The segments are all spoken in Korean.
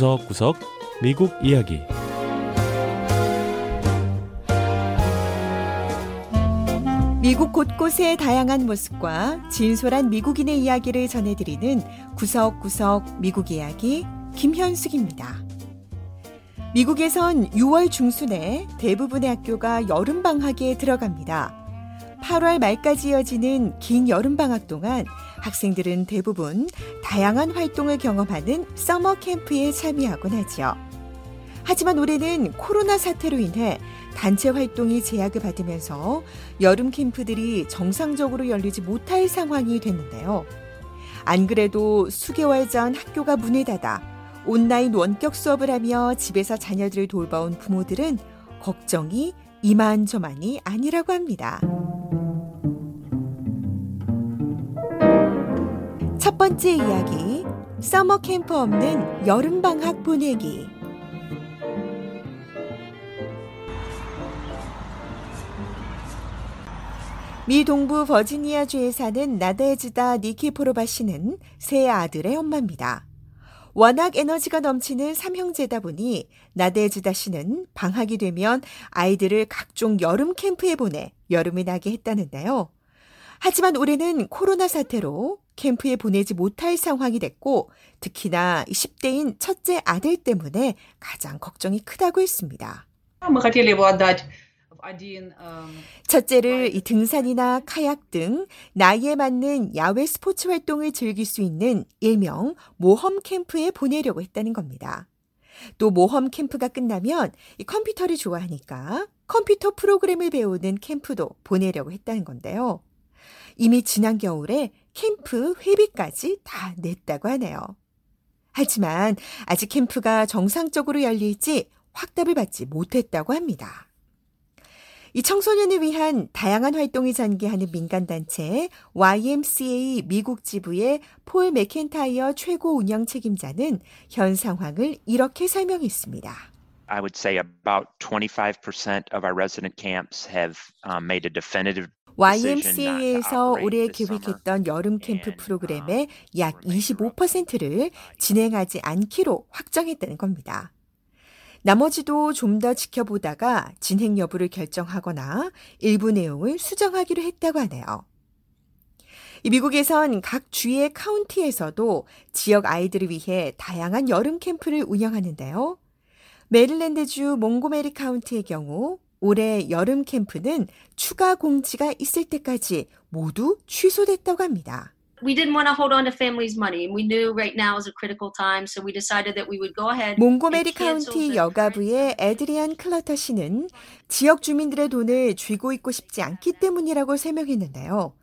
구석구석 미국 이야기 미국 곳곳의 다양한 모습과 진솔한 미국인의 이야기를 전해드리는 구석구석 미국 이야기 김현숙입니다. 미국에선 6월 중순에 대부분의 학교가 여름방학에 들어갑니다. 8월 말까지 이어지는 긴 여름방학 동안 학생들은 대부분 다양한 활동을 경험하는 서머 캠프에 참여하곤 하죠. 하지만 올해는 코로나 사태로 인해 단체 활동이 제약을 받으면서 여름 캠프들이 정상적으로 열리지 못할 상황이 됐는데요. 안 그래도 수개월 전 학교가 문을 닫아 온라인 원격 수업을 하며 집에서 자녀들을 돌봐온 부모들은 걱정이 이만저만이 아니라고 합니다. 번째 이야기, 서머 캠프 없는 여름 방학 보내기. 미 동부 버지니아주에 사는 나데즈다 니키포로바 씨는 세 아들의 엄마입니다. 워낙 에너지가 넘치는 삼형제다 보니 나데즈다 씨는 방학이 되면 아이들을 각종 여름 캠프에 보내 여름이 나게 했다는데요. 하지만 올해는 코로나 사태로 캠프에 보내지 못할 상황이 됐고 특히나 10대인 첫째 아들 때문에 가장 걱정이 크다고 했습니다. 첫째를 이 등산이나 카약 등 나이에 맞는 야외 스포츠 활동을 즐길 수 있는 일명 모험 캠프에 보내려고 했다는 겁니다. 또 모험 캠프가 끝나면 이 컴퓨터를 좋아하니까 컴퓨터 프로그램을 배우는 캠프도 보내려고 했다는 건데요. 이미 지난 겨울에 캠프 회비까지 다 냈다고 하네요. 하지만 아직 캠프가 정상적으로 열릴지 확답을 받지 못했다고 합니다. 이 청소년을 위한 다양한 활동이 전개하는 민간단체 YMCA 미국 지부의 폴 맥켄타이어 최고 운영 책임자는 현 상황을 이렇게 설명했습니다. I would say about 25% of our resident camps have um, made a definitive YMCA에서 올해 계획했던 여름 캠프 프로그램의 약 25%를 진행하지 않기로 확정했다는 겁니다. 나머지도 좀 더 지켜보다가 진행 여부를 결정하거나 일부 내용을 수정하기로 했다고 하네요. 미국에선 각 주의 카운티에서도 지역 아이들을 위해 다양한 여름 캠프를 운영하는데요. 메릴랜드주 몽고메리 카운티의 경우 올해 여름 캠프는 추가 공지가 있을 때까지 모두 취소됐다고 합니다. we didn't want to hold on to families' money, we knew right now is a critical time, so we decided that we would go ahead. 몽고메리 카운티 여가부의 에드리안 클러터 씨는 지역 주민들의 돈을 쥐고 있고 싶지 않기 때문이라고 설명했는데요.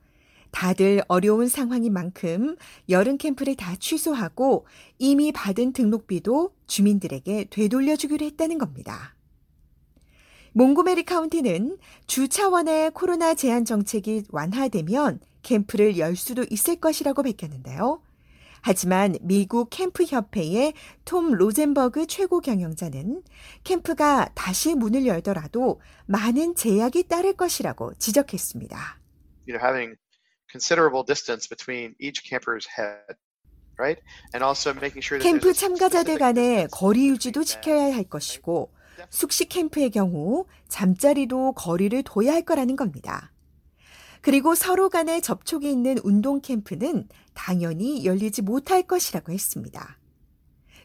다들 어려운 상황인 만큼 여름 캠프를 다 취소하고 이미 받은 등록비도 주민들에게 되돌려주기로 했다는 겁니다. 몽고메리 카운티는 주 차원의 코로나 제한 정책이 완화되면 캠프를 열 수도 있을 것이라고 밝혔는데요. 하지만 미국 캠프 협회의 톰 로젠버그 최고 경영자는 캠프가 다시 문을 열더라도 많은 제약이 따를 것이라고 지적했습니다. You know, having considerable distance between each camper's head. Right? And also making sure that 캠프 참가자들 간의 거리 유지도. 지켜야 할 것이고 숙식 캠프의 경우 잠자리도 거리를 둬야 할 거라는 겁니다. 그리고 서로 간의 접촉이 있는 운동 캠프는 당연히 열리지 못할 것이라고 했습니다.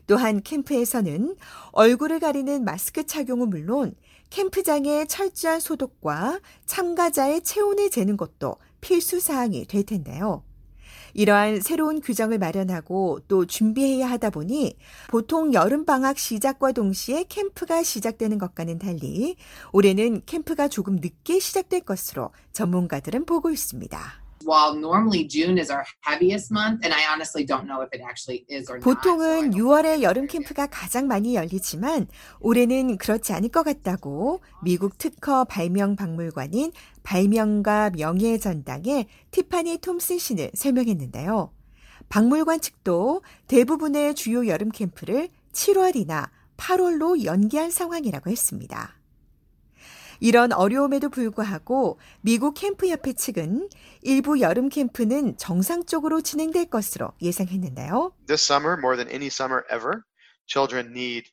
또한 캠프에서는 얼굴을 가리는 마스크 착용은 물론 캠프장의 철저한 소독과 참가자의 체온을 재는 것도 필수 사항이 될 텐데요. 이러한 새로운 규정을 마련하고 또 준비해야 하다 보니 보통 여름방학 시작과 동시에 캠프가 시작되는 것과는 달리 올해는 캠프가 조금 늦게 시작될 것으로 전문가들은 보고 있습니다. While normally June is our heaviest month, and I honestly don't know if it actually is or not. 보통은 don't 6월에 여름 캠프가 가장 많이 열리지만 올해는 그렇지 않을 것 같다고 미국 특허 발명 박물관인 발명가 명예 전당의 티파니 톰슨 씨는 설명했는데요. 박물관 측도 대부분의 주요 여름 캠프를 7월이나 8월로 연기한 상황이라고 했습니다. 이런 어려움에도 불구하고 미국 캠프협회 측은 일부 여름 캠프는 정상적으로 진행될 것으로 예상했는데요. This summer, more than any summer ever, children need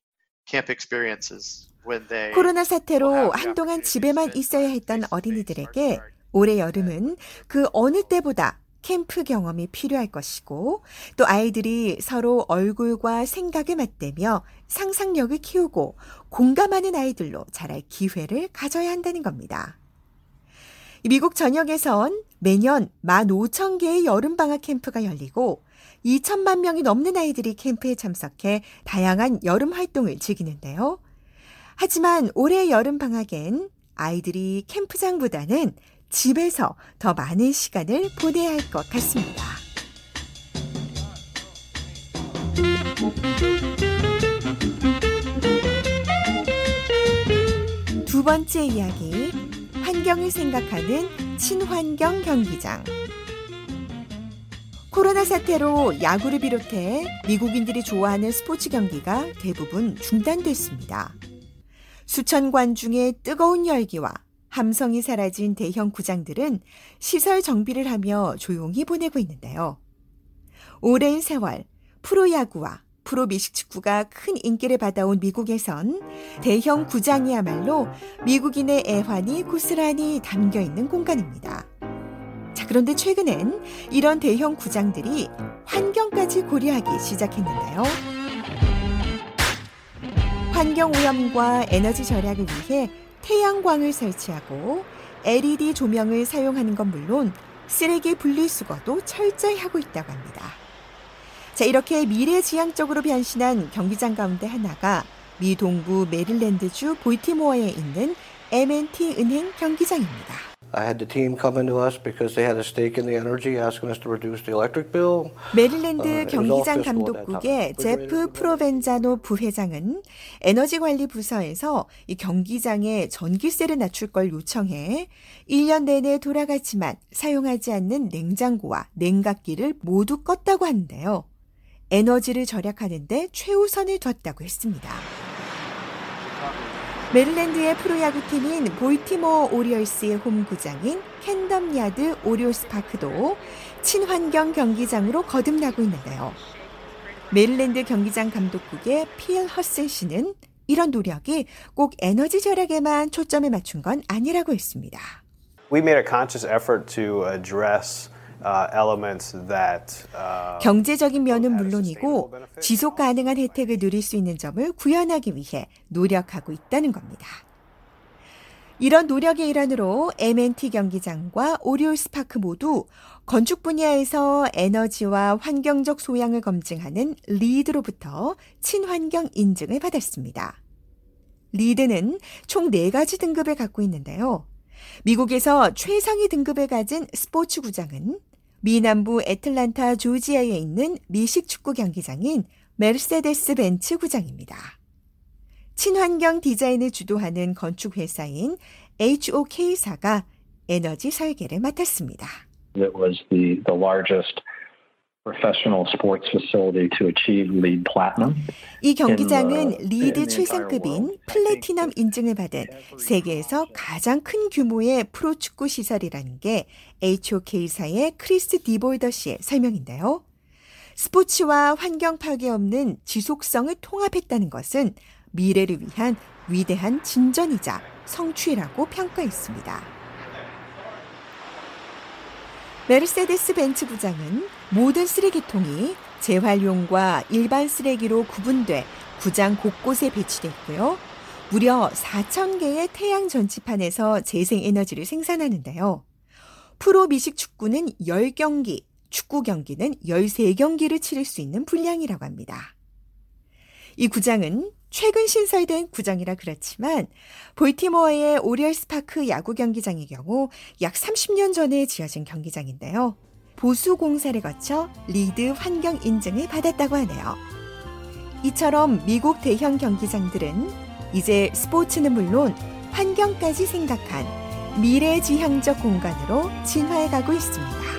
camp experiences when they 코로나 사태로 한동안 집에만 있어야 했던 어린이들에게 올해 여름은 그 어느 때보다 캠프 경험이 필요할 것이고 또 아이들이 서로 얼굴과 생각을 맞대며 상상력을 키우고 공감하는 아이들로 자랄 기회를 가져야 한다는 겁니다. 미국 전역에선 매년 15,000개의 여름방학 캠프가 열리고 2천만 명이 넘는 아이들이 캠프에 참석해 다양한 여름 활동을 즐기는데요. 하지만 올해 여름방학엔 아이들이 캠프장보다는 집에서 더 많은 시간을 보내야 할 것 같습니다. 두 번째 이야기, 환경을 생각하는 친환경 경기장. 코로나 사태로 야구를 비롯해 미국인들이 좋아하는 스포츠 경기가 대부분 중단됐습니다. 수천 관중의 뜨거운 열기와 함성이 사라진 대형 구장들은 시설 정비를 하며 조용히 보내고 있는데요. 오랜 세월 프로야구와 프로 미식축구가 큰 인기를 받아온 미국에선 대형 구장이야말로 미국인의 애환이 고스란히 담겨 있는 공간입니다. 자, 그런데 최근엔 이런 대형 구장들이 환경까지 고려하기 시작했는데요. 환경 오염과 에너지 절약을 위해 태양광을 설치하고 LED 조명을 사용하는 건 물론 쓰레기 분리수거도 철저히 하고 있다고 합니다. 자, 이렇게 미래지향적으로 변신한 경기장 가운데 하나가 미 동부 메릴랜드주 볼티모어에 있는 M&T 은행 경기장입니다. I had the team come into us because they had a stake in the energy, asking us to reduce the electric bill. 메릴랜드 어, 경기장 감독국의. 제프 프로벤자노 부회장은 에너지 관리 부서에서 이 경기장에 전기세를 낮출 걸 요청해 1년 내내 돌아가지만 사용하지 않는 냉장고와 냉각기를 모두 껐다고 하는데요. 에너지를 절약하는데 최우선을 뒀다고 했습니다. 메릴랜드의 프로야구팀인 볼티모어 오리얼스의 홈구장인 캠든야드 오리올스 파크도 친환경 경기장으로 거듭나고 있는데요. 메릴랜드 경기장 감독국의 필 허슨 씨는 이런 노력이 꼭 에너지 절약에만 초점을 맞춘 건 아니라고 했습니다. We made a conscious effort to address uh, elements that uh, 경제적인 면은 물론이고 지속 가능한 혜택을 누릴 수 있는 점을 구현하기 위해 노력하고 있다는 겁니다. 이런 노력의 일환으로 M&T 경기장과 오리올스 파크 모두 건축 분야에서 에너지와 환경적 소양을 검증하는 리드로부터 친환경 인증을 받았습니다. 리드는 총 4가지 등급을 갖고 있는데요. 미국에서 최상위 등급을 가진 스포츠 구장은 미 남부 애틀란타 조지아에 있는 미식 축구 경기장인 메르세데스 벤츠 구장입니다. 친환경 디자인을 주도하는 건축 회사인 HOK사가 에너지 설계를 맡았습니다. It was the, the largest professional sports facility to achieve LEED Platinum. 이 경기장은 the LEED 최상급인. 플래티넘 인증을 받은 세계에서 가장 큰 규모의 프로축구 시설이라는 게 HOK사의 크리스 디볼더 씨의 설명인데요. 스포츠와 환경 파괴 없는 지속성을 통합했다는 것은 미래를 위한 위대한 진전이자 성취라고 평가했습니다. 메르세데스 벤츠 구장은 모든 쓰레기통이 재활용과 일반 쓰레기로 구분돼 구장 곳곳에 배치됐고요. 무려 4,000개의 태양 전지판에서 재생 에너지를 생산하는데요. 프로 미식 축구는 10경기, 축구 경기는 13경기를 치를 수 있는 분량이라고 합니다. 이 구장은 최근 신설된 구장이라 그렇지만 볼티모어의 오리얼스 파크 야구 경기장의 경우 약 30년 전에 지어진 경기장인데요. 보수 공사를 거쳐 LEED 환경 인증을 받았다고 하네요. 이처럼 미국 대형 경기장들은 이제 스포츠는 물론 환경까지 생각한 미래지향적 공간으로 진화해 가고 있습니다.